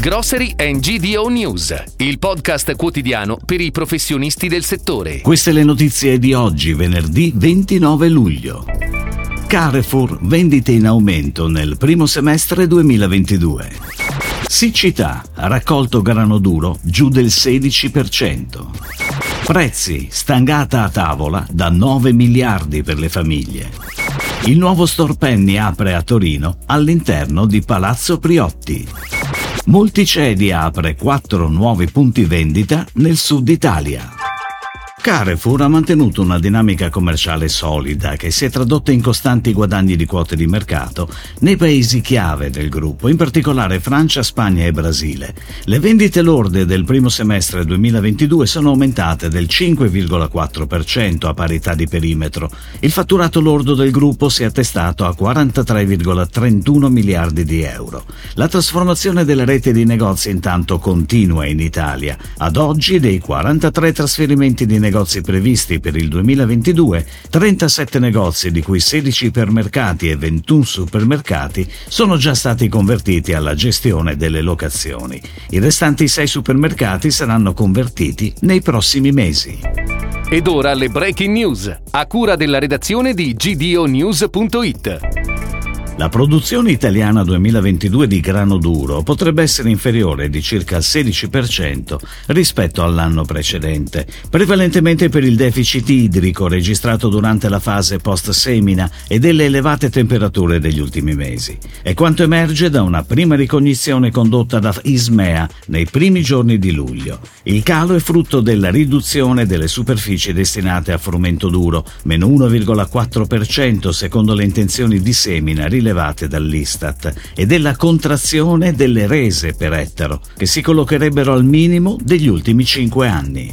Grocery and GDO News, il podcast quotidiano per i professionisti del settore. Queste le notizie di oggi, venerdì 29 luglio. Carrefour vendite in aumento nel primo semestre 2022. Siccità, raccolto grano duro giù del 16%. Prezzi, stangata a tavola da 9 miliardi per le famiglie. Il nuovo store Penny apre a Torino all'interno di Palazzo Priotti. Multicedi apre quattro nuovi punti vendita nel sud Italia. Carrefour ha mantenuto una dinamica commerciale solida che si è tradotta in costanti guadagni di quote di mercato nei paesi chiave del gruppo, in particolare Francia, Spagna e Brasile. Le vendite lorde del primo semestre 2022 sono aumentate del 5,4% a parità di perimetro. Il fatturato lordo del gruppo si è attestato a 43,31 miliardi di euro. La trasformazione delle reti di negozi intanto continua in Italia. Ad oggi dei 43 trasferimenti di negozi negozi previsti per il 2022, 37 negozi, di cui 16 ipermercati e 21 supermercati, sono già stati convertiti alla gestione delle locazioni. I restanti 6 supermercati saranno convertiti nei prossimi mesi. Ed ora le breaking news, a cura della redazione di gdonews.it. La produzione italiana 2022 di grano duro potrebbe essere inferiore di circa il 16% rispetto all'anno precedente, prevalentemente per il deficit idrico registrato durante la fase post-semina e delle elevate temperature degli ultimi mesi. È quanto emerge da una prima ricognizione condotta da Ismea nei primi giorni di luglio. Il calo è frutto della riduzione delle superfici destinate a frumento duro, meno 1,4% secondo le intenzioni di semina rilevate rilevate dall'Istat e della contrazione delle rese per ettaro, che si collocherebbero al minimo degli ultimi cinque anni.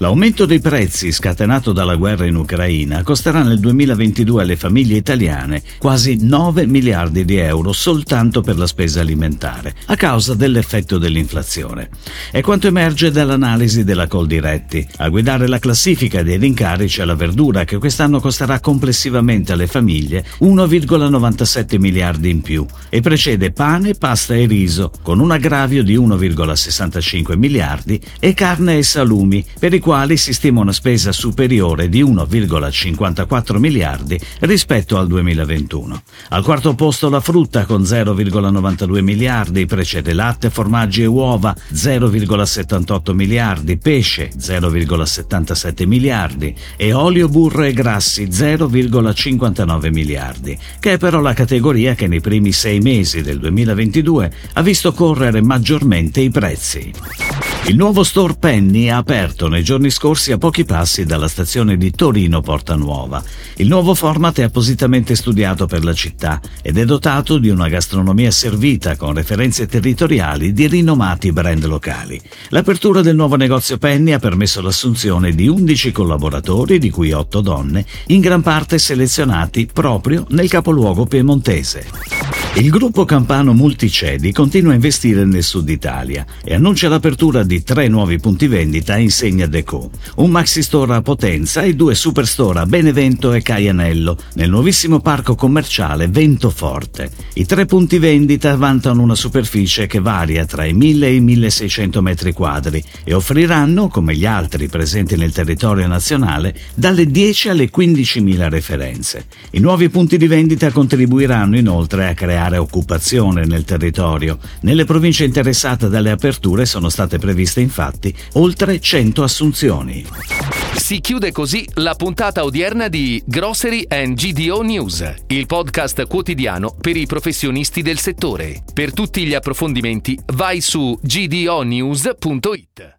L'aumento dei prezzi scatenato dalla guerra in Ucraina costerà nel 2022 alle famiglie italiane quasi 9 miliardi di euro soltanto per la spesa alimentare, a causa dell'effetto dell'inflazione. È quanto emerge dall'analisi della Coldiretti. A guidare la classifica dei rincari c'è la verdura che quest'anno costerà complessivamente alle famiglie 1,97 miliardi in più e precede pane, pasta e riso con un aggravio di 1,65 miliardi e carne e salumi per i quali una spesa superiore di 1,54 miliardi rispetto al 2021. Al quarto posto la frutta con 0,92 miliardi, precede latte, formaggi e uova 0,78 miliardi, pesce 0,77 miliardi e olio, burro e grassi 0,59 miliardi, che è però la categoria che nei primi sei mesi del 2022 ha visto correre maggiormente i prezzi. Il nuovo store Penny ha aperto nei giorni scorsi a pochi passi dalla stazione di Torino Porta Nuova. Il nuovo format è appositamente studiato per la città ed è dotato di una gastronomia servita con referenze territoriali di rinomati brand locali. L'apertura del nuovo negozio Penny ha permesso l'assunzione di 11 collaboratori, di cui 8 donne, in gran parte selezionati proprio nel capoluogo piemontese. Il gruppo campano Multicedi continua a investire nel sud Italia e annuncia l'apertura di tre nuovi punti vendita a insegna Deco, un maxi store a Potenza e due superstore a Benevento e Caianello nel nuovissimo parco commerciale Vento Forte. I tre punti vendita vantano una superficie che varia tra i 1000 e i 1600 metri quadri e offriranno, come gli altri presenti nel territorio nazionale, dalle 10 alle 15.000 referenze. I nuovi punti di vendita contribuiranno inoltre a creare creare occupazione nel territorio. Nelle province interessate dalle aperture sono state previste infatti oltre 100 assunzioni. Si chiude così la puntata odierna di Grocery and GDO News, il podcast quotidiano per i professionisti del settore. Per tutti gli approfondimenti vai su gdonews.it.